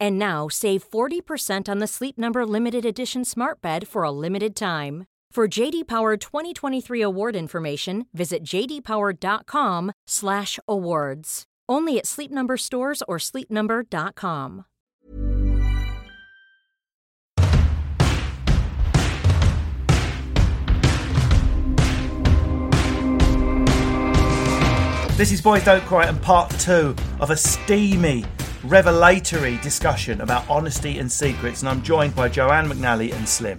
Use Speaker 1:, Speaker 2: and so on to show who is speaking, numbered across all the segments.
Speaker 1: And now save 40% on the Sleep Number limited edition Smart Bed for a limited time. For JD Power 2023 award information, visit jdpower.com/awards. Only at Sleep Number stores or sleepnumber.com.
Speaker 2: This is Boys Don't Cry and part two of a steamy, revelatory discussion about honesty and secrets, and I'm joined by Joanne McNally and Slim.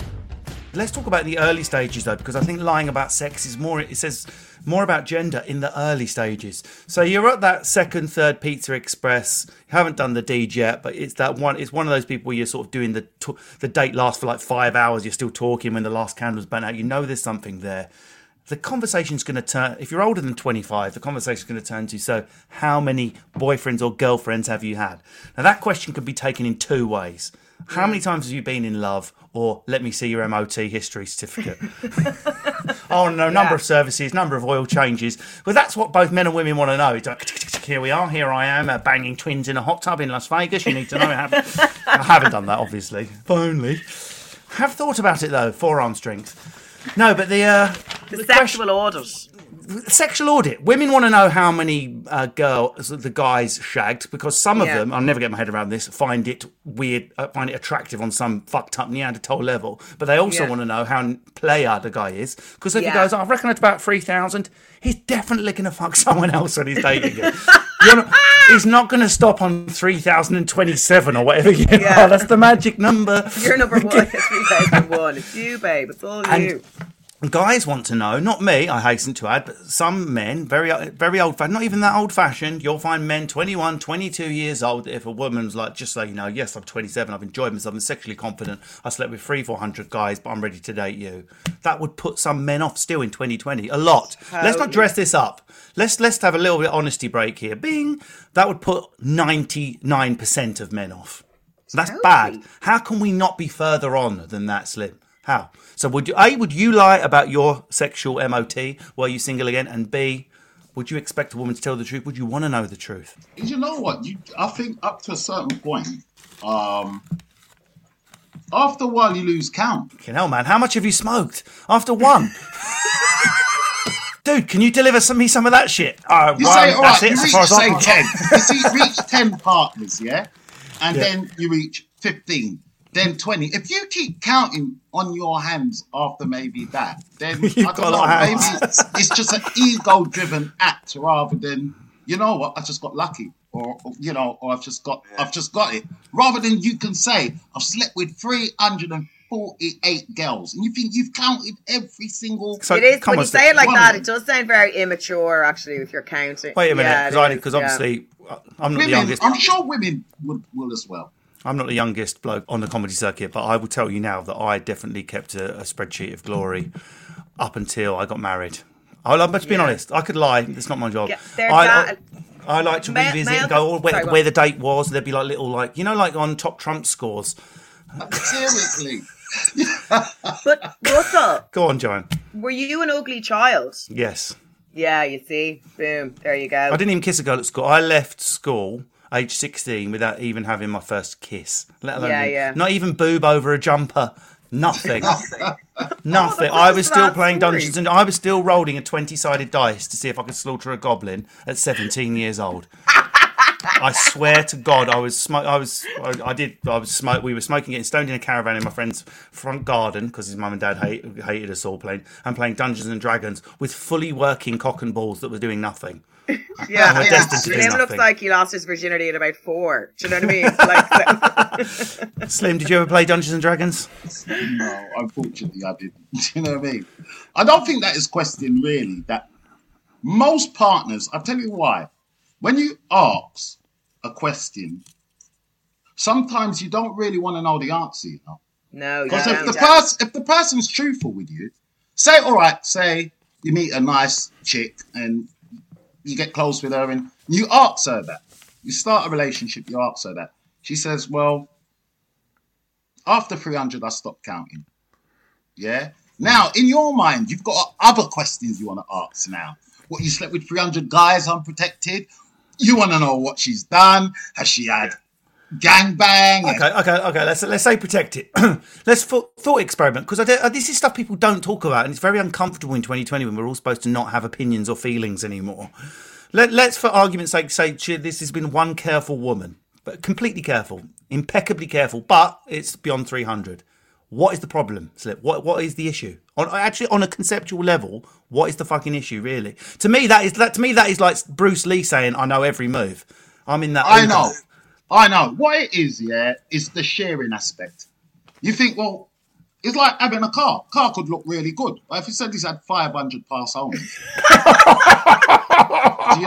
Speaker 2: Let's talk about the early stages though, because I think lying about sex is more. It says more about gender in the early stages. So you're at that second, third Pizza Express. You haven't done the deed yet, but it's that one. It's one of those people where you're sort of doing the the date lasts for like five hours. You're still talking when the last candle's burnt out. You know there's something there. The conversation's going to turn. If you're older than 25, the conversation's going to turn to. So, how many boyfriends or girlfriends have you had? Now that question could be taken in two ways. How many times have you been in love? Or let me see your MOT history certificate. oh no, number of services, number of oil changes. Well, that's what both men and women want to know. It's like, here we are, here I am, uh, banging twins in a hot tub in Las Vegas. You need to know. I haven't, I haven't done that, obviously. If only. Have thought about it though. Forearm strength. No, but the uh,
Speaker 3: The sexual orders.
Speaker 2: sexual audit. Women want to know how many uh, girls the guys shagged because some of
Speaker 3: Yeah.
Speaker 2: them, I'll never get my head around this, find it weird, uh, find it attractive on some fucked up Neanderthal level. But they also
Speaker 3: Yeah.
Speaker 2: want to know how player the guy is because if he
Speaker 3: Yeah.
Speaker 2: goes, I reckon it's about three thousand, he's definitely going to fuck someone else when he's dating. You're not- he's not going to stop on three thousand and twenty-seven or whatever you
Speaker 3: Yeah.
Speaker 2: are. That's the magic number.
Speaker 3: You're number one. It's 3001. It's you, babe. It's all
Speaker 2: And-
Speaker 3: you.
Speaker 2: Guys want to know, not me, I hasten to add, but some men, very very old fashioned, not even that old fashioned, you'll find men 21, 22 years old. If a woman's like, just so you know, yes, I'm 27, I've enjoyed myself, I'm sexually confident, I slept with three, 400 guys, but I'm ready to date you. That would put some men off still in 2020. A lot. Let's not dress this up. Let's let's have a little bit of honesty break here. Bing! That would put 99% of men off. That's bad. How can we not be further on than that, Slim? How? So would you A, would you lie about your sexual MOT? Were you single again? And B, would you expect a woman to tell the truth? Would you want to know the truth?
Speaker 4: You know what? You, I think up to a certain point, um, after a while you lose count.
Speaker 2: Fucking hell, man, how much have you smoked after one? Dude, can you deliver some, me some of that shit? Uh,
Speaker 4: You say, all
Speaker 2: that's
Speaker 4: right,
Speaker 2: it,
Speaker 4: you
Speaker 2: so
Speaker 4: reach,
Speaker 2: far as
Speaker 4: say,
Speaker 2: I'm
Speaker 4: 10. you see, reach 10 partners, yeah? And
Speaker 2: Yeah.
Speaker 4: then you reach 15, then 20. If you keep counting on your hands after maybe that, then I don't know, maybe
Speaker 2: hands.
Speaker 4: it's just an ego driven act rather than, you know what, I just got lucky. Or, or, you know, or I've just got, I've just got it. Rather than you can say, I've slept with 348 girls, and you think you've counted every single.
Speaker 2: So,
Speaker 3: it is when you say it like that. It does sound very immature, actually, if you're counting.
Speaker 2: Wait a minute,
Speaker 3: Yeah,
Speaker 2: because
Speaker 3: it is,
Speaker 2: because
Speaker 3: yeah.
Speaker 2: obviously uh, I'm not the youngest.
Speaker 4: I'm sure women would will as well.
Speaker 2: I'm not the youngest bloke on the comedy circuit, but I will tell you now that I definitely kept a, a spreadsheet of glory up until I got married. I'll, I'm just being
Speaker 3: Yeah.
Speaker 2: honest. I could lie. It's not my job.
Speaker 3: Yeah,
Speaker 2: I, I, I like to
Speaker 3: Ma-
Speaker 2: revisit
Speaker 3: male-
Speaker 2: and go oh, where,
Speaker 3: sorry,
Speaker 2: where the date was. There'd be like little like you know like on top Trump scores.
Speaker 4: Seriously.
Speaker 3: But Russell,
Speaker 2: Go on, Joanne.
Speaker 3: were you an ugly child?
Speaker 2: Yes,
Speaker 3: Yeah, you see. Boom. There you go.
Speaker 2: I didn't even kiss a girl at school. I left school age 16 without even having my first kiss. Let alone
Speaker 3: Yeah, yeah.
Speaker 2: not even boob over a jumper. Nothing. Nothing.
Speaker 3: Oh,
Speaker 2: I was still playing
Speaker 3: story.
Speaker 2: Dungeons and I was still rolling a 20 sided dice to see if I could slaughter a goblin at 17 years old. I swear to God, I was smoke. I was. I, I did. I was smoke. We were smoking, getting stoned in a caravan in my friend's front garden because his mum and dad hate, hated us all playing and playing Dungeons and Dragons with fully working cock and balls that were doing nothing.
Speaker 3: Yeah,
Speaker 2: We're
Speaker 3: yeah.
Speaker 2: destined to
Speaker 3: looks like he lost his virginity at about four. Do you know what I mean? It's like,
Speaker 2: Slim, did you ever play Dungeons and Dragons?
Speaker 4: No, unfortunately, I didn't. Do you know what I mean? I don't think that is question really. That most partners, I'll tell you why. When you ask a question, sometimes you don't really want to know the answer. You know,
Speaker 3: no, you
Speaker 4: because if the person if the person's truthful with you, say all right, say you meet a nice chick and you get close with her and you ask her that. You start a relationship, you ask her that. She says, Well, after 300, I stopped counting. Yeah? Now, in your mind, you've got other questions you want to ask now. What, you slept with 300 guys unprotected? You want to know what she's done? Has she had gangbang?
Speaker 2: Okay, okay, okay. Let's let's say protect it. let's thought, thought experiment because I this is stuff people don't talk about, and it's very uncomfortable in 2020 when we're all supposed to not have opinions or feelings anymore. Let, let's, for argument's sake, say this has been one careful woman, but completely careful, impeccably careful, but it's beyond 300. What is the problem, Slim? What what is the issue? On actually on a conceptual level, what is the fucking issue really? To me, that is that to me that is like Bruce Lee saying, "I know every move." I'm in that.
Speaker 4: I know. I know. What it is, yeah, is the sharing aspect. You think, well, it's like having a car. Car could look really good. But if you said he's had 500 pass homes, do you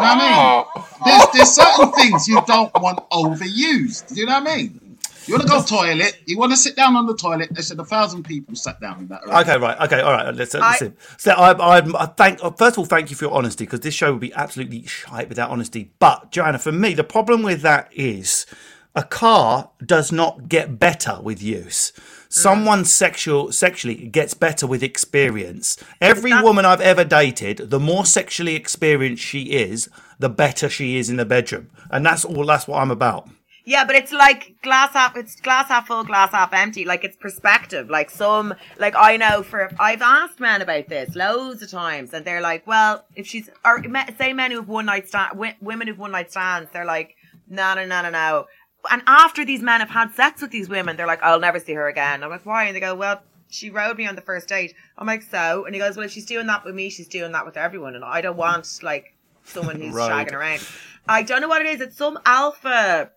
Speaker 4: know what I mean? There's, there's certain things you don't want overused. Do you know what I mean? You want to go toilet, you want to sit down on the toilet. They said a thousand people sat down in that. Room.
Speaker 2: Okay, right. Okay, all right. Let's,
Speaker 3: I-
Speaker 2: listen. So I, I, I thank. Uh, first of all, thank you for your honesty because this show would be absolutely shite without honesty. But Joanna, for me, the problem with that is a car does not get better with use. Someone sexual sexually gets better with experience. Every
Speaker 3: That's-
Speaker 2: woman I've ever dated, the more sexually experienced she is, the better she is in the bedroom, and that's all. That's what I'm about.
Speaker 3: Yeah, but it's like glass half. It's glass half full, glass half empty. Like it's perspective. Like some, like I know for I've asked men about this loads of times, and they're like, "Well, if she's or say men who've one night stand, women who've one night stands, they're like, no, no, no, no, no." And after these men have had sex with these women, they're like, "I'll never see her again." I'm like, "Why?" And they go, "Well." She rode me on the first date. I'm like, so? And he goes, well, if she's doing that with me, she's doing that with everyone. And I don't want, like, someone who's
Speaker 2: Right.
Speaker 3: shagging around. I don't know what it is. It's some alpha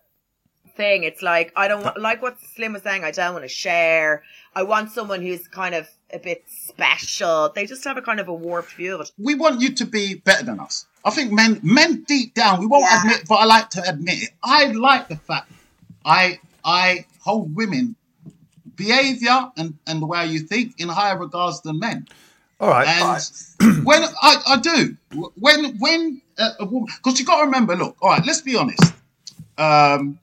Speaker 3: thing. It's like I don't want, like what Slim was saying. I don't want to share. I want someone who's kind of a bit special. They just have a kind of a warped view of it.
Speaker 4: we want you to be better than us. I think men, men deep down, we won't
Speaker 3: Yeah.
Speaker 4: admit, but I like to admit it. I like the fact I I hold women behavior and and the way you think in higher regards than men.
Speaker 2: All right.
Speaker 4: And when I, I do, when when a, a woman, because you got to remember, look, all right, let's be honest. Um,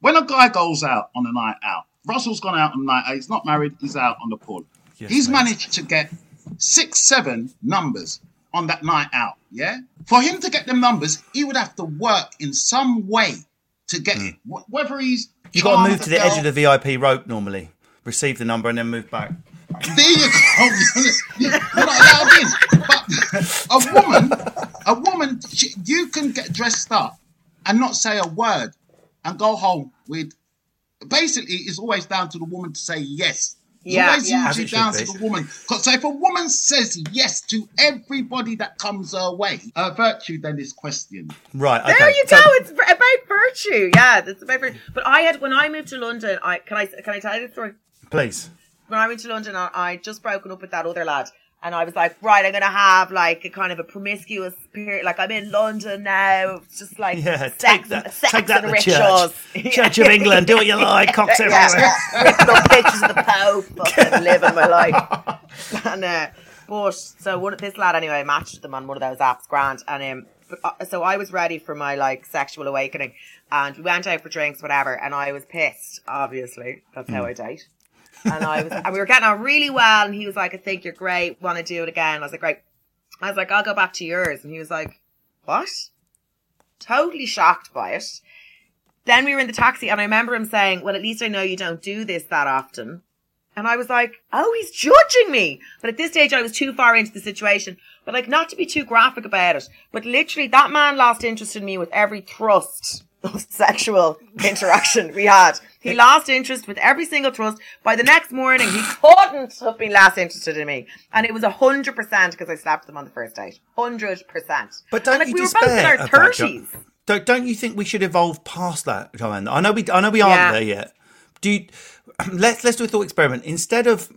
Speaker 4: when a guy goes out on a night out, Russell's gone out on a night out. He's not married. He's out on the pool.
Speaker 2: Yes,
Speaker 4: he's
Speaker 2: mate.
Speaker 4: managed to get six, seven numbers on that night out. Yeah, for him to get them numbers, he would have to work in some way to get hmm. it. Whether he's
Speaker 2: You've got to move to the edge of the VIP rope normally. Receive the number and then move back.
Speaker 4: There you go. You're not allowed in. But a woman, a woman, she, you can get dressed up and not say a word and go home with. Basically, it's always down to the woman to say yes. It's
Speaker 3: Yeah,
Speaker 4: always
Speaker 3: yeah.
Speaker 4: usually down
Speaker 2: should
Speaker 4: to
Speaker 2: be.
Speaker 4: the woman. 'Cause- So if a woman says yes to everybody that comes her way, her virtue then is questioned.
Speaker 2: Right. Okay.
Speaker 3: There you
Speaker 2: So-
Speaker 3: go. It's v- about virtue. Yeah, it's about virtue. But I had when I moved to London. I can I can I tell you the story?
Speaker 2: Please.
Speaker 3: when I went to London, I, I just broken up with that other lad. And I was like, right, I'm going to have like a kind of a promiscuous period. Like, I'm in London now. It's just like
Speaker 2: Yeah,
Speaker 3: sex,
Speaker 2: take that,
Speaker 3: sex
Speaker 2: take that
Speaker 3: and rituals.
Speaker 2: church. Church of England, do what you like, cocks everywhere.
Speaker 3: Yeah, ripping up pictures of the Pope, fucking living my life. And, uh, but, so one, this lad anyway matched them on one of those apps, grand. And, um, but, uh, so I was ready for my like sexual awakening and we went out for drinks, whatever. And I was pissed, obviously. That's how I date. And I was, and we were getting on really well. And he was like, I think you're great. Want to do it again? I was like, great. I was like, I'll go back to yours. And he was like, what? Totally shocked by it. Then we were in the taxi and I remember him saying, well, at least I know you don't do this that often. And I was like, oh, he's judging me. But at this stage, I was too far into the situation. But like, not to be too graphic about it, but literally that man lost interest in me with every thrust sexual interaction we had. He lost interest with every single thrust. By the next morning, he couldn't have been less interested in me. And it was a hundred percent because I slapped him on the first date. Hundred percent.
Speaker 2: But don't
Speaker 3: and, like,
Speaker 2: you
Speaker 3: we
Speaker 2: despair
Speaker 3: were both in our
Speaker 2: of that,
Speaker 3: thirties.
Speaker 2: Don't, don't you think we should evolve past that, Joanne? I know we I know we aren't
Speaker 3: Yeah.
Speaker 2: there yet. Do you, let's let's do a thought experiment instead of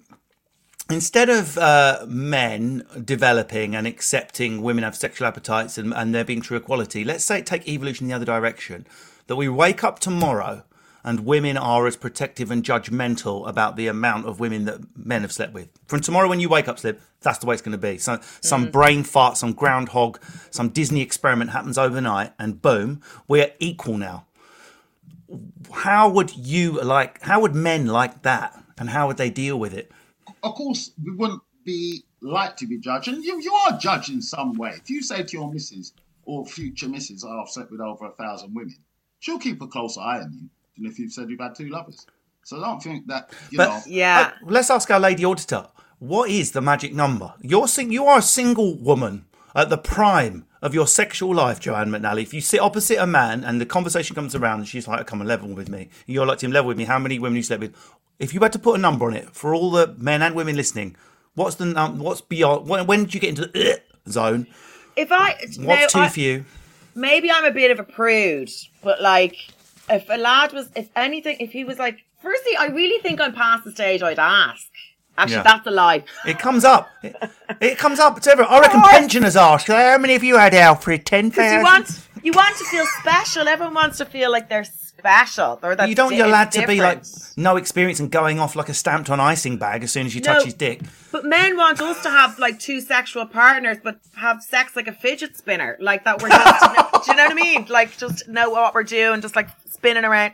Speaker 2: instead of uh, men developing and accepting women have sexual appetites and, and there being true equality. Let's say take evolution in the other direction. That we wake up tomorrow and women are as protective and judgmental about the amount of women that men have slept with. From tomorrow when you wake up, Slim, that's the way it's going to be. So, some brain fart, some groundhog, some Disney experiment happens overnight, and boom, we're equal now. How would you like? How would men like that? And how would they deal with it?
Speaker 4: Of course, we wouldn't be like to be judged, and you, you are judged in some way. If you say to your missus or future missus, oh, I've slept with over a thousand women, she'll keep a closer eye on you than if you've said you've had two lovers. So I don't think that, you
Speaker 2: But-
Speaker 4: know.
Speaker 3: Yeah.
Speaker 2: Uh, let's ask our lady auditor. What is the magic number? You're sing- you are a single woman at the prime of your sexual life, Joanne McNally. If you sit opposite a man and the conversation comes around and she's like, "Come and level with me," you're like, "Tim, level with me." How many women you slept with? If you had to put a number on it for all the men and women listening, what's the num- What's beyond? When, when did you get into the uh, zone?
Speaker 3: If I,
Speaker 2: What's too
Speaker 3: I-
Speaker 2: few?
Speaker 3: maybe I'm a bit of a prude, but like, if a lad was, if anything, if he was like, firstly, I really think I'm past the stage I'd ask. Actually,
Speaker 2: Yeah.
Speaker 3: that's a lie.
Speaker 2: It comes up. It, it comes up. It's ever. I reckon pensioners ask. How many of you had Alfred? Ten
Speaker 3: Because
Speaker 2: thousand.
Speaker 3: You want, to feel special. Everyone wants to feel like they're special. Or that
Speaker 2: You don't want
Speaker 3: di-
Speaker 2: your lad to be like no experience and going off like a stamped on icing bag as soon as you
Speaker 3: No.
Speaker 2: touch his dick.
Speaker 3: But men want us to have like two sexual partners, but have sex like a fidget spinner, like that. We're just, do you know what I mean? Like just know what we're doing, just like spinning around.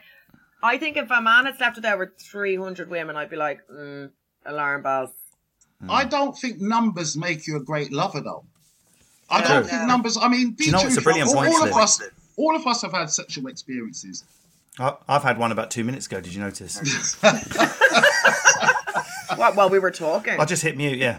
Speaker 3: I think if a man had slept with over three hundred women, I'd be like, mm, alarm bells.
Speaker 4: I don't think numbers make you a great lover, though. I don't
Speaker 3: No.
Speaker 4: think numbers. I mean, be
Speaker 2: you know what's a
Speaker 4: truthful,
Speaker 2: brilliant
Speaker 4: all,
Speaker 2: point,
Speaker 4: all of us, all of us have had sexual experiences.
Speaker 2: I- I've had one about two minutes ago. Did you notice?
Speaker 3: What? While we were talking,
Speaker 2: I just hit mute. Yeah.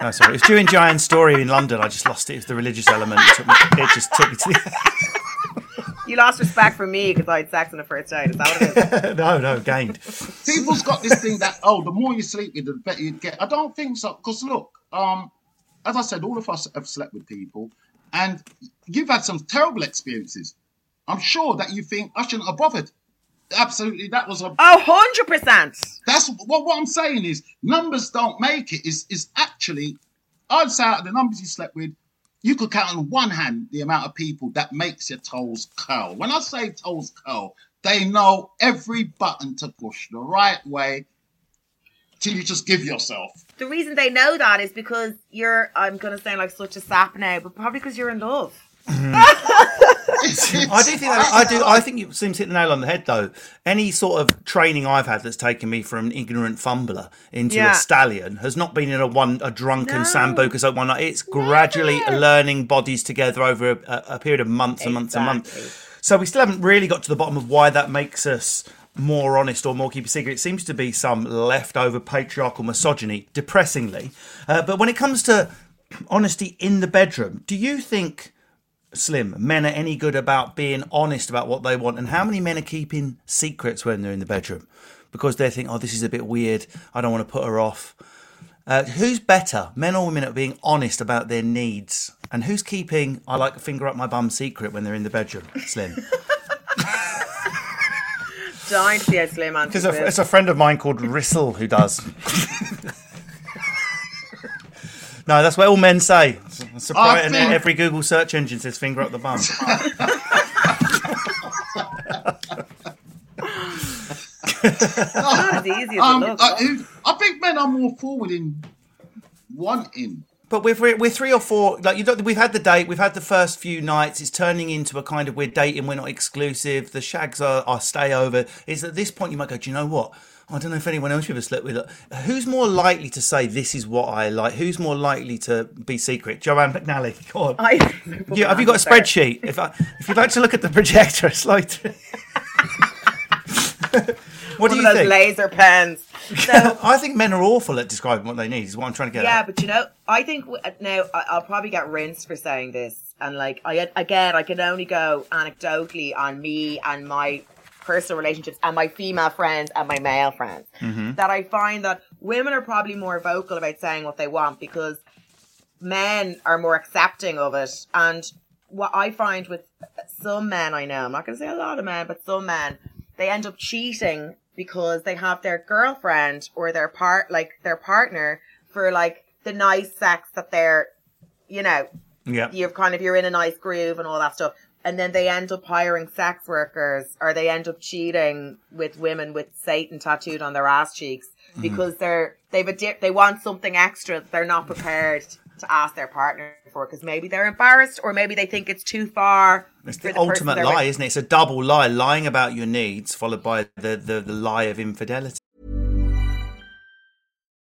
Speaker 2: No, sorry. It was during Giant's story in London. I just lost it. It was the religious element. It, took me, it just took me to the.
Speaker 3: you lost respect for me because I had sex on the first date. Is that what it is?
Speaker 2: no, no, gained.
Speaker 4: People's got this thing that oh, the more you sleep with, the better you get. I don't think so. Because look, um, as I said, all of us have slept with people, and you've had some terrible experiences. I'm sure that you think I shouldn't have bothered. Absolutely, that was a.
Speaker 3: Oh, 100%.
Speaker 4: That's what what I'm saying is numbers don't make it. Is is actually, I'd say out of the numbers you slept with, you could count on one hand the amount of people that makes your toes curl. When I say toes curl, they know every button to push the right way till you just give yourself.
Speaker 3: The reason they know that is because you're, I'm going to sound like such a sap now, but probably because you're in love. Mm-hmm.
Speaker 2: I do think that, I do. I think you seem to hit the nail on the head, though. Any sort of training I've had that's taken me from an ignorant fumbler into
Speaker 3: Yeah.
Speaker 2: a stallion has not been in a one a drunken
Speaker 3: No.
Speaker 2: sambuca so one night. It's gradually learning bodies together over a, a period of months and months and months. So we still haven't really got to the bottom of why that makes us more honest or more keep a secret. It seems to be some leftover patriarchal misogyny, depressingly. Uh, but when it comes to honesty in the bedroom, do you think? Slim, men are any good about being honest about what they want, and how many men are keeping secrets when they're in the bedroom because they think, "Oh, this is a bit weird. I don't want to put her off." Uh, who's better, men or women, at being honest about their needs, and who's keeping "I like a finger up my bum" secret when they're in the bedroom? Slim,
Speaker 3: Dying to see how Slim
Speaker 2: because it's a friend of mine called Rissel who does. no, that's what all men say. Surprise,
Speaker 4: I
Speaker 2: and
Speaker 4: think-
Speaker 2: every Google search engine says "finger up the bum."
Speaker 3: not as easy as
Speaker 4: Um. I, I think men are more forward in wanting.
Speaker 2: But we're, we're three or four. Like you. We've had the date. We've had the first few nights. It's turning into a kind of we're dating. We're not exclusive. The shags are our stay over. Is at this point you might go. Do you know what? I don't know if anyone else you've ever slept with. Who's more likely to say this is what I like? Who's more likely to be secret? Joanne McNally. Go on.
Speaker 3: I,
Speaker 2: Yeah, have you got a spreadsheet? If I, if you'd like to look at the projector, it's like. What do you think?
Speaker 3: laser pens. So
Speaker 2: I think men are awful at describing what they need. Is what I'm trying to get
Speaker 3: yeah,
Speaker 2: at.
Speaker 3: but you know, I think now I'll probably get rinsed for saying this, and like I again, I can only go anecdotally on me and my personal relationships and my female friends and my male friends. Mm-hmm. That I find that women are probably more vocal about saying what they want because men are more accepting of it. And what I find with some men I know, I'm not going to say a lot of men, but some men, they end up cheating because they have their girlfriend or their part, like their partner for like the nice sex that they're, you know,
Speaker 2: Yeah.
Speaker 3: you're kind of, you're in a nice groove and all that stuff. And then they end up hiring sex workers or they end up cheating with women with Satan tattooed on their ass cheeks
Speaker 2: Mm-hmm.
Speaker 3: because they're, they've a they want something extra that they're not prepared to ask their partner for because maybe they're embarrassed or maybe they think it's too far.
Speaker 2: It's
Speaker 3: for
Speaker 2: the ultimate lie,
Speaker 3: with.
Speaker 2: isn't it? It's a double lie, lying about your needs, followed by the, the, the lie of infidelity.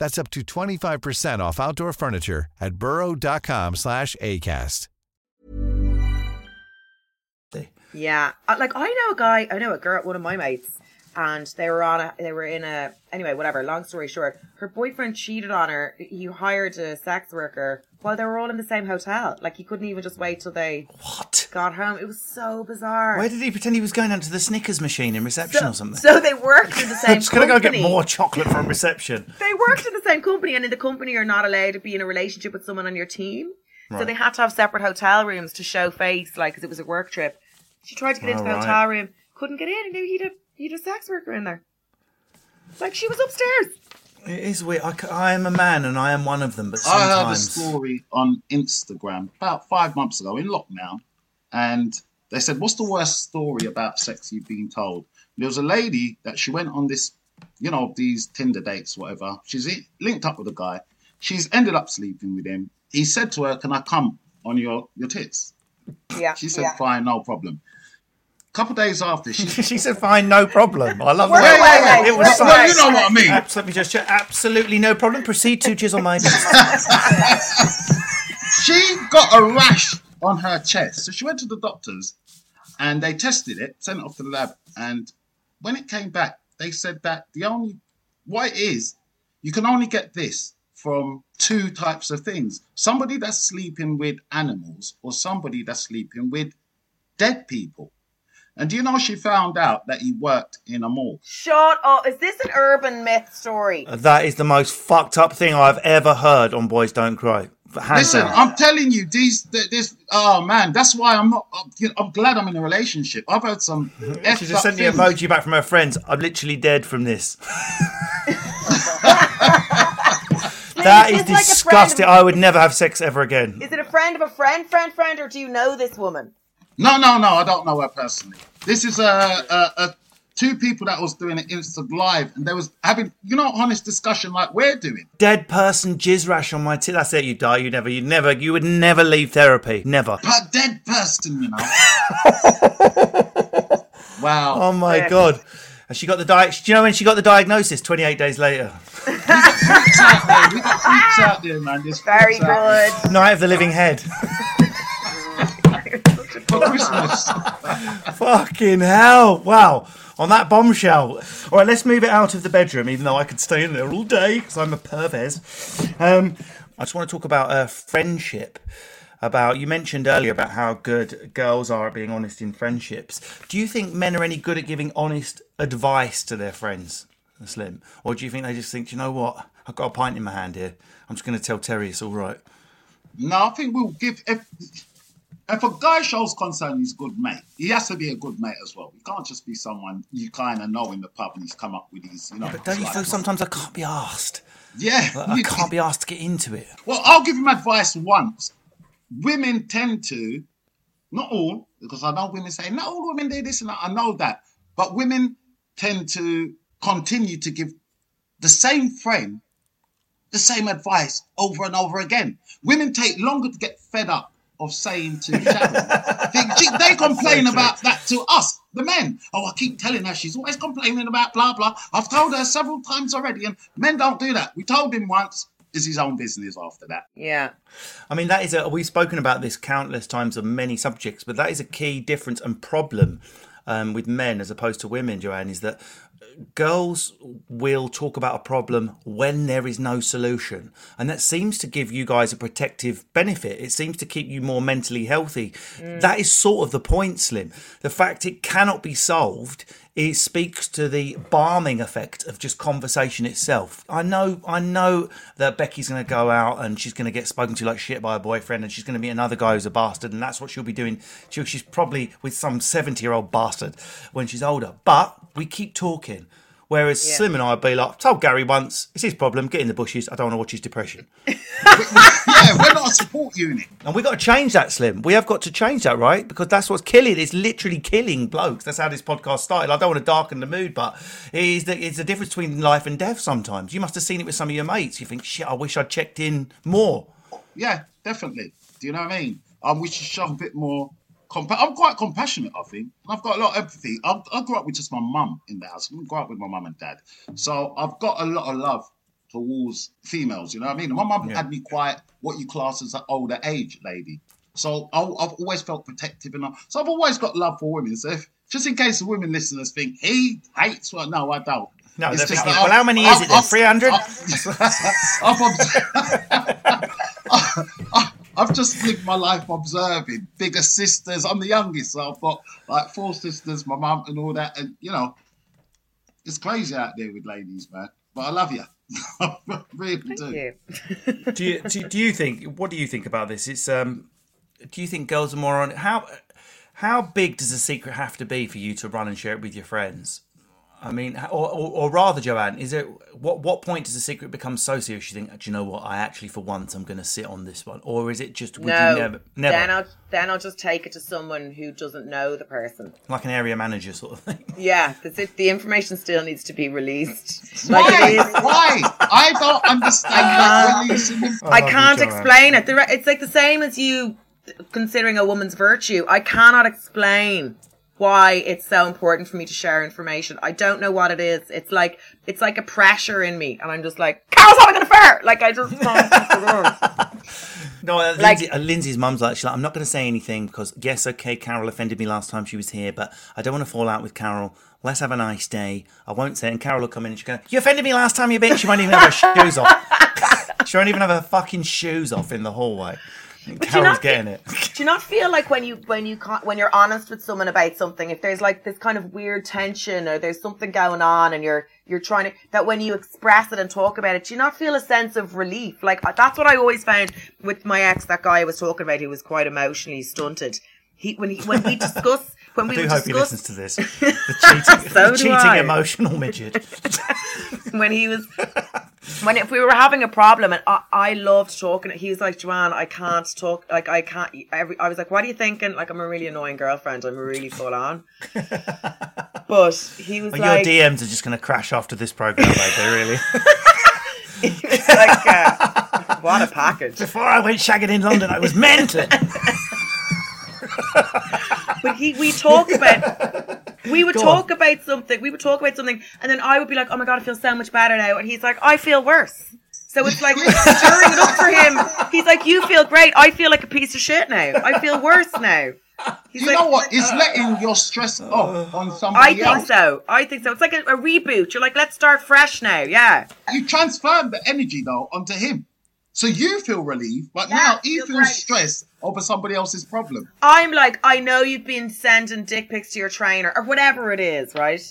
Speaker 5: That's up to 25% off outdoor furniture at burrow.com/acast.
Speaker 3: Yeah, Uh, like I know a guy, I know a girl, one of my mates, and they were on a, they were in a, anyway, whatever. Long story short, her boyfriend cheated on her. He hired a sex worker while they were all in the same hotel. Like he couldn't even just wait till they
Speaker 2: What?
Speaker 3: got home. It was so bizarre.
Speaker 2: Where did he pretend he was going down to the Snickers machine in reception or something?
Speaker 3: So they worked in the same
Speaker 2: Just gonna go
Speaker 3: company.
Speaker 2: get more chocolate from reception.
Speaker 3: They worked in the same company, and in the company, you're not allowed to be in a relationship with someone on your team. So they had to have separate hotel rooms to show face, like, because it was a work trip. She tried to get into
Speaker 2: Oh,
Speaker 3: the
Speaker 2: right.
Speaker 3: hotel room, couldn't get in, and knew he'd a, he'd a sex worker in there. It's Like, she was upstairs.
Speaker 2: It is weird. I am a man and I am one of them, but
Speaker 4: I heard a story on Instagram about five months ago in lockdown, and they said, "What's the worst story about sex you've been told?" There was a lady that she went on this, you know, these Tinder dates, whatever. She's linked up with a guy. She's ended up sleeping with him. He said to her, "Can I come on your your tits?"
Speaker 3: Yeah.
Speaker 4: She said,
Speaker 3: yeah.
Speaker 4: "Fine, no problem." Couple days after, she
Speaker 2: she said, "Fine, no problem." I love
Speaker 3: Wait,
Speaker 2: that.
Speaker 3: wait, wait,
Speaker 2: It was
Speaker 3: wait,
Speaker 2: so-
Speaker 4: well, you know what I mean.
Speaker 2: Absolutely, just absolutely no problem. Proceed to chisel my best.
Speaker 4: she got a rash on her chest. So she went to the doctors and they tested it, sent it off to the lab. And when it came back, they said that the only, what it is, you can only get this from two types of things somebody that's sleeping with animals or somebody that's sleeping with dead people. And do you know she found out that he worked in a mall?
Speaker 3: Shut up. Is this an urban myth story?
Speaker 2: Uh, that is the most fucked up thing I've ever heard on Boys Don't Cry. Hands
Speaker 4: Listen,
Speaker 2: down.
Speaker 4: I'm telling you, these, this, oh man, that's why I'm not. I'm, you know, I'm glad I'm in a relationship. I've heard some.
Speaker 2: She just sent the
Speaker 4: things.
Speaker 2: emoji back from her friends. I'm literally dead from this. that is
Speaker 3: It's like
Speaker 2: disgusting.
Speaker 3: of-
Speaker 2: I would never have sex ever again.
Speaker 3: Is it a friend of a friend, friend, friend, or do you know this woman?
Speaker 4: No, no, no, I don't know her personally. This is a, a, a two people that was doing an Insta live, and they was having, you know, honest discussion like we're doing.
Speaker 2: Dead person jizz rash on my tit. That's it. You die. You never. You never. You would never leave therapy. Never.
Speaker 4: But dead person, you know. wow.
Speaker 2: Oh my
Speaker 3: Yeah.
Speaker 2: god. Has she got the di- Do you know when she got the diagnosis? 28 days later.
Speaker 4: Freaks out there. We got freaks out there, man. There's
Speaker 3: Very
Speaker 4: freaks out
Speaker 3: good.
Speaker 2: Night of the Living Head.
Speaker 4: For Christmas.
Speaker 2: Fucking hell. Wow. On that bombshell. All right, let's move it out of the bedroom, even though I could stay in there all day because I'm a pervez. Um, I just want to talk about uh, friendship. About you mentioned earlier about how good girls are at being honest in friendships. Do you think men are any good at giving honest advice to their friends, Slim, or do you think they just think, "Do you know what, I've got a pint in my hand here. I'm just going to tell Terry it's all right.
Speaker 4: No, I think we'll give if if a guy shows concern, he's a good mate. He has to be a good mate as well. He can't just be someone you kind of know in the pub and he's come up with his, you know.
Speaker 2: But don't you feel sometimes I can't be asked?
Speaker 4: Yeah,
Speaker 2: I
Speaker 4: you-
Speaker 2: can't be asked to get into it.
Speaker 4: Well, I'll give him advice once. Women tend to, not all, because I know women say, not all women do this and that. I know that. But women tend to continue to give the same frame, the same advice over and over again. Women take longer to get fed up of saying to Sharon. She- they complain about that to us, the men. Oh, I keep telling her she's always complaining about blah blah. I've told her several times already, and men don't do that. We told him once. Is his own business after that.
Speaker 3: Yeah.
Speaker 2: I mean, that is a. We've spoken about this countless times on many subjects, but that is a key difference and problem um, with men as opposed to women. Joanne is that girls will talk about a problem when there is no solution, and that seems to give you guys a protective benefit. It seems to keep you more mentally healthy. Mm. That is sort of the point, Slim. The fact it cannot be solved. It speaks to the balming effect of just conversation itself. I know, I know that Becky's going to go out and she's going to get spoken to like shit by a boyfriend, and she's going to meet another guy who's a bastard, and that's what she'll be doing. She'll, she's probably with some seventy-year-old bastard when she's older. But we keep talking. Whereas
Speaker 3: Yeah.
Speaker 2: Slim and I would be like, told Gary once, it's his problem, get in the bushes, I don't want to watch his depression.
Speaker 4: Yeah, we're not a support unit.
Speaker 2: And we've got to change that, Slim. We have got to change that, right? Because that's what's killing. It's literally killing blokes. That's how this podcast started. I don't want to darken the mood, but it is the, it's the difference between life and death sometimes. You must have seen it with some of your mates. You think, shit, I wish I'd checked in more.
Speaker 4: Yeah, definitely. Do you know what I mean? Um, we should show a bit more. Compa- I'm quite compassionate, I think. I've got a lot of empathy. I, I grew up with just my mum in the house. I didn't up with my mum and dad. So I've got a lot of love towards females, you know what I mean? My mum had me quite what you class as an older age lady. So I, I've always felt protective enough. So I've always got love for women. So if, just in case the women listeners think he hates, well, no, I don't.
Speaker 2: No,
Speaker 4: It's just
Speaker 2: well, how many is
Speaker 4: I've-
Speaker 2: it then?
Speaker 4: I've-
Speaker 2: 300?
Speaker 4: I've, I've, I've just lived my life observing bigger sisters. I'm the youngest, so I've got like four sisters, my mum, and all that. And you know, it's crazy out there with ladies, man. But I love you. I really do.
Speaker 3: You.
Speaker 2: do you do, do you think what do you think about this it's um do you think girls are more on how how big does a secret have to be for you to run and share it with your friends i mean or, or, or rather joanne is it what what point does the secret become so serious you think do you know what i actually for once i'm going to sit on this one or is it just would
Speaker 3: No.
Speaker 2: you never never
Speaker 3: Then I'll then I'll just take it to someone who doesn't know the person.
Speaker 2: like an area manager sort of thing
Speaker 3: Yeah, that's it. The information still needs to be released. Like
Speaker 4: Why?
Speaker 3: it is.
Speaker 4: Why? I don't understand uh, that releasing them.
Speaker 3: I can't
Speaker 2: Joanne.
Speaker 3: explain it. It's like the same as you considering a woman's virtue. I cannot explain why it's so important for me to share information. I don't know what it is. It's like it's like a pressure in me, and I'm just like, Carol's having an affair. Like I just it.
Speaker 2: No, uh,
Speaker 3: Like-
Speaker 2: Lindsay, uh, Lindsay's mum's like, she's like, I'm not going to say anything because, yes, okay, Carol offended me last time she was here, but I don't want to fall out with Carol. Let's have a nice day. I won't say. And Carol will come in and she'll go, You offended me last time, you bitch. She won't even have her shoes off. she won't even have her fucking shoes off in the hallway. Carol's
Speaker 3: not-
Speaker 2: getting it.
Speaker 3: Do you not feel like when you when you when you're honest with someone about something, if there's like this kind of weird tension or there's something going on, and you're you're trying to that when you express it and talk about it, do you not feel a sense of relief? Like uh, that's what I always found with my ex, that guy I was talking about, who was quite emotionally stunted. He when he when we discuss when
Speaker 2: I
Speaker 3: we
Speaker 2: do
Speaker 3: would
Speaker 2: hope he listens to this. The cheating,
Speaker 3: So
Speaker 2: the cheating emotional midget.
Speaker 3: when he was when if we were having a problem and I, I loved talking he was like Joanne I can't talk like I can't every I was like what are you thinking like I'm a really annoying girlfriend I'm really full on but he was
Speaker 2: Well,
Speaker 3: like
Speaker 2: your DMs are just going to crash after this program, baby, really.
Speaker 3: was like uh, what a package
Speaker 2: Before I went shagging in London, I was mental.
Speaker 3: But he we talk about we would
Speaker 2: Go
Speaker 3: talk
Speaker 2: on.
Speaker 3: about something. We would talk about something, and then I would be like, "Oh my god, I feel so much better now," and he's like, "I feel worse." So it's like stirring it up for him. He's like, "You feel great. I feel like a piece of shit now. I feel worse now." He's
Speaker 4: you
Speaker 3: like,
Speaker 4: know what? It's uh, letting your stress uh, off on somebody
Speaker 3: I think
Speaker 4: else.
Speaker 3: so. I think so. It's like a, a reboot. You're like, let's start fresh now. Yeah.
Speaker 4: You transfer the energy though onto him, so you feel relieved, but
Speaker 3: Yeah,
Speaker 4: now he
Speaker 3: feel
Speaker 4: feels stressed over somebody else's problem.
Speaker 3: I'm like, I know you've been sending dick pics to your trainer or whatever it is, right?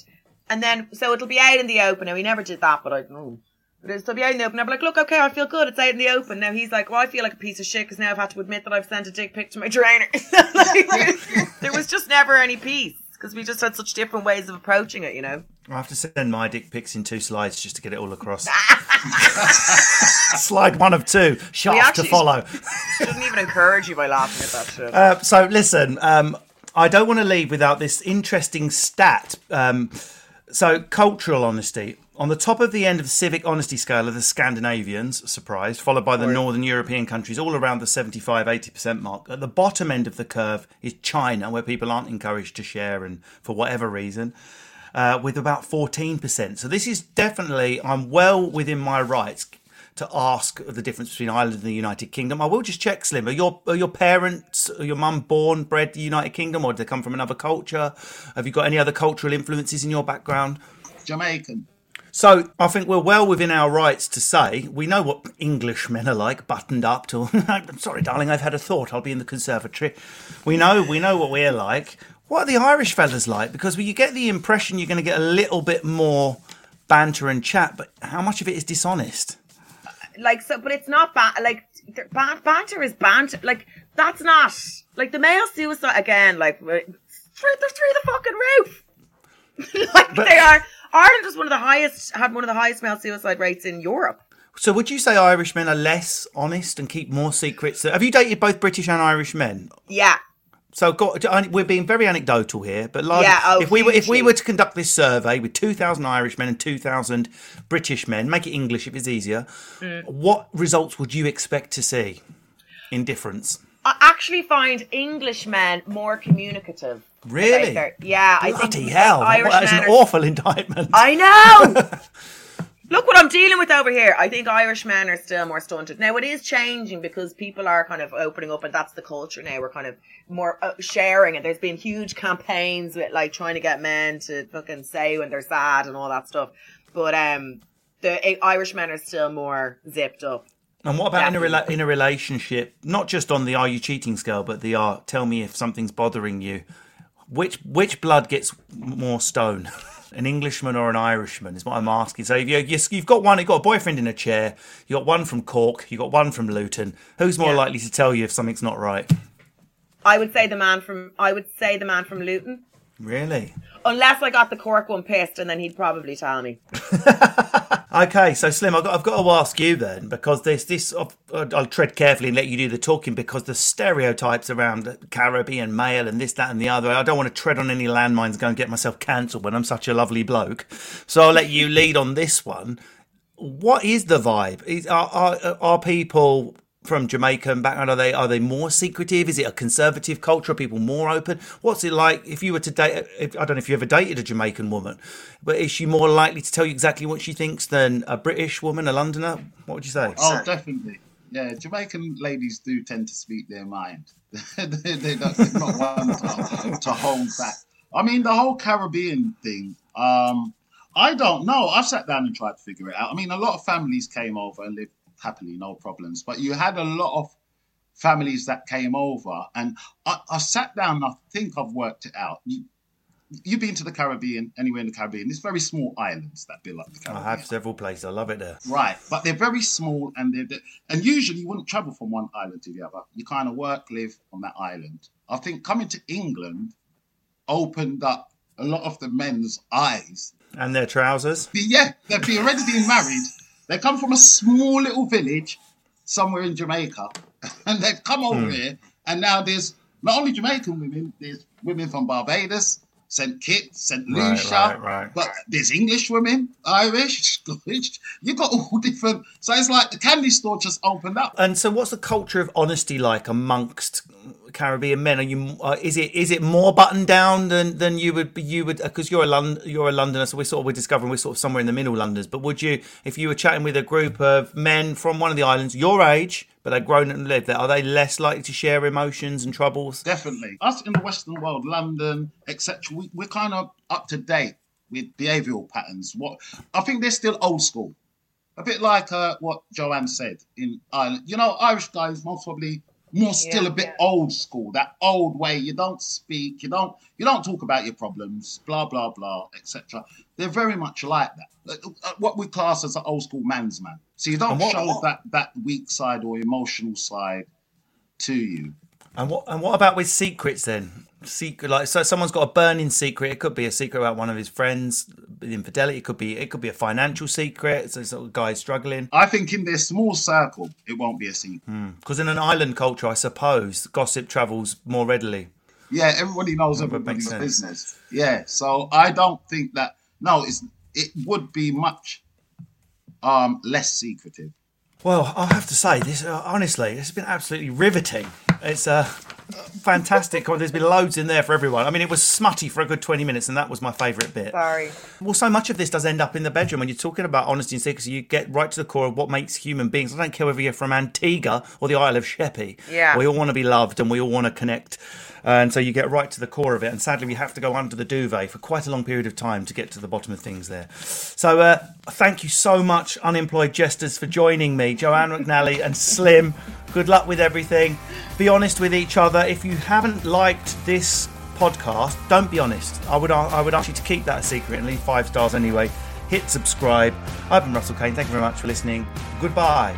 Speaker 3: And then, so it'll be out in the open. Now, we never did that, but I know. But it'll be out in the open. I'm like, look, okay, I feel good. It's out in the open. Now he's like, well, I feel like a piece of shit because now I've had to admit that I've sent a dick pic to my trainer. Like, there was just never any peace because we just had such different ways of approaching it, you know?
Speaker 2: I have to send my dick pics in two slides just to get it all across. Slide one of two, shaft to follow.
Speaker 3: Shouldn't even encourage you by laughing at that shit.
Speaker 2: Uh, so listen, um, I don't want to leave without this interesting stat. Um, so cultural honesty on the top of the end of the civic honesty scale are the Scandinavians, surprised, followed by the northern European countries, all around the 75-80% mark. At the bottom end of the curve is China, where people aren't encouraged to share, and for whatever reason. Uh, with about 14%. So, this is definitely, I'm well within my rights to ask of the difference between Ireland and the United Kingdom. I will just check, Slim. Are your are your parents, are your mum born, bred the United Kingdom, or did they come from another culture? Have you got any other cultural influences in your background?
Speaker 4: Jamaican.
Speaker 2: So I think we're well within our rights to say we know what Englishmen are like, buttoned up to. I'm sorry, darling, I've had a thought. I'll be in the conservatory. We know we know what we're like. What are the Irish fellas like? Because you get the impression you're going to get a little bit more banter and chat, but how much of it is dishonest?
Speaker 3: like so but it's not bad like ban- banter is banter like that's not like the male suicide again like through, through the fucking roof like
Speaker 2: But-
Speaker 3: they are ireland was one of the highest had one of the highest male suicide rates in europe
Speaker 2: So would you say Irishmen are less honest and keep more secrets? Have you dated both British and Irish men?
Speaker 3: yeah
Speaker 2: So got, we're being very anecdotal here, but large,
Speaker 3: Yeah, oh,
Speaker 2: if we were if we were to conduct this survey with two thousand Irishmen and two thousand British men, make it English if it's easier.
Speaker 3: Mm.
Speaker 2: What results would you expect to see in difference?
Speaker 3: i actually find english men more communicative
Speaker 2: Really?
Speaker 3: yeah i
Speaker 2: Bloody
Speaker 3: think
Speaker 2: hell!
Speaker 3: irish
Speaker 2: that is an
Speaker 3: are
Speaker 2: awful indictment.
Speaker 3: I know. Look what I'm dealing with over here. I think Irish men are still more stunted. Now it is changing because people are kind of opening up, and that's the culture now. We're kind of more uh, sharing, and there's been huge campaigns with like trying to get men to fucking say when they're sad and all that stuff. But um, the uh, Irish men are still more zipped up.
Speaker 2: And what about in a rela- in a relationship? Not just on the "Are you cheating?" scale, but the "Are tell me if something's bothering you." Which which blood gets more stone? An Englishman or an Irishman is what I'm asking. So if you, you, you've got one, you've got a boyfriend in a chair, you got one from Cork, you got one from Luton. Who's more
Speaker 3: Yeah.
Speaker 2: likely to tell you if something's not right?
Speaker 3: I would say the man from I would say the man from Luton,
Speaker 2: Really?
Speaker 3: Unless I got the Cork one pissed, and then he'd probably tell me.
Speaker 2: Okay, so Slim, I've got, I've got to ask you then because there's this. I'll, I'll tread carefully and let you do the talking because the stereotypes around Caribbean male and this, that, and the other. I don't want to tread on any landmines, go and get myself cancelled when I'm such a lovely bloke. So I'll let you lead on this one. What is the vibe? Is, are, are are people from Jamaica and background? Are they are they more secretive? Is it a conservative culture? Are people more open? What's it like if you were to date? If, I don't know if you ever dated a Jamaican woman, but is she more likely to tell you exactly what she thinks than a British woman, a Londoner? What would you say?
Speaker 4: Oh, definitely. Yeah, Jamaican ladies do tend to speak their mind. they, they don't, they're not one to, to hold back. I mean, the whole Caribbean thing. Um, I don't know. I've sat down and tried to figure it out. I mean, a lot of families came over and lived happily, no problems. But you had a lot of families that came over, and I, I sat down. and I think I've worked it out. You, you've been to the Caribbean, anywhere in the Caribbean. It's very small islands that build up the Caribbean.
Speaker 2: I have several places. I love it there.
Speaker 4: Right, but they're very small, and they're, they're- and usually you wouldn't travel from one island to the other. You kind of work, live on that island. I think coming to England opened up a lot of the men's eyes.
Speaker 2: And their trousers.
Speaker 4: Yeah, they've already been married. They come from a small little village somewhere in Jamaica, and they've come over
Speaker 2: Hmm.
Speaker 4: here, and now there's not only Jamaican women, there's women from Barbados. St. Kitts, St. Lucia,
Speaker 2: right, right.
Speaker 4: but there's English women, Irish, Scottish. You've got all different. So it's like the candy store just opened up.
Speaker 2: And so, what's the culture of honesty like amongst Caribbean men? Are you? Uh, is it is it more buttoned down than than you would you would because you're a Lond- you're a Londoner, so we're sort of we're discovering we're sort of somewhere in the middle Londoners. But would you, if you were chatting with a group of men from one of the islands, your age, but they've grown and lived there, are they less likely to share emotions and troubles?
Speaker 4: Definitely. Us in the Western world, London, etc., we, we're kind of up to date with behavioural patterns. What I think they're still old school. A bit like uh, what Joanne said in Ireland. You know, Irish guys most probably more still
Speaker 3: Yeah,
Speaker 4: a bit
Speaker 3: yeah.
Speaker 4: old school. That old way. You don't speak. You don't. You don't talk about your problems. Blah blah blah, etc. They're very much like that. Uh, uh, What we class as an old school man's man. So you don't
Speaker 2: what-
Speaker 4: show
Speaker 2: what-
Speaker 4: that that weak side or emotional side to you.
Speaker 2: And what and what about with secrets then? Secret like so someone's got a burning secret. It could be a secret about one of his friends, infidelity. It could be it could be a financial secret. So sort of guy struggling.
Speaker 4: I think in their small circle, it won't be a secret.
Speaker 2: Because in an island culture, I suppose gossip travels more readily.
Speaker 4: Yeah, everybody knows everybody's business. Yeah, so I don't think that. No, it's it would be much um less secretive.
Speaker 2: Well, I have to say this uh, honestly. It's been absolutely riveting. It's uh, fantastic. There's been loads in there for everyone. I mean, it was smutty for a good twenty minutes, and that was my favourite bit.
Speaker 3: Sorry.
Speaker 2: Well, so much of this does end up in the bedroom. When you're talking about honesty and secrecy, you get right to the core of what makes human beings. I don't care whether you're from Antigua or the Isle of Sheppey.
Speaker 3: Yeah.
Speaker 2: We all want to be loved and we all want to connect. And so you get right to the core of it. And sadly, we have to go under the duvet for quite a long period of time to get to the bottom of things there. So uh, thank you so much, unemployed jesters, for joining me. Joanne McNally and Slim, good luck with everything. Be honest with each other. If you haven't liked this podcast, don't be honest. I would I would ask you to keep that a secret and leave five stars anyway. Hit subscribe. I've been Russell Kane. Thank you very much for listening. Goodbye.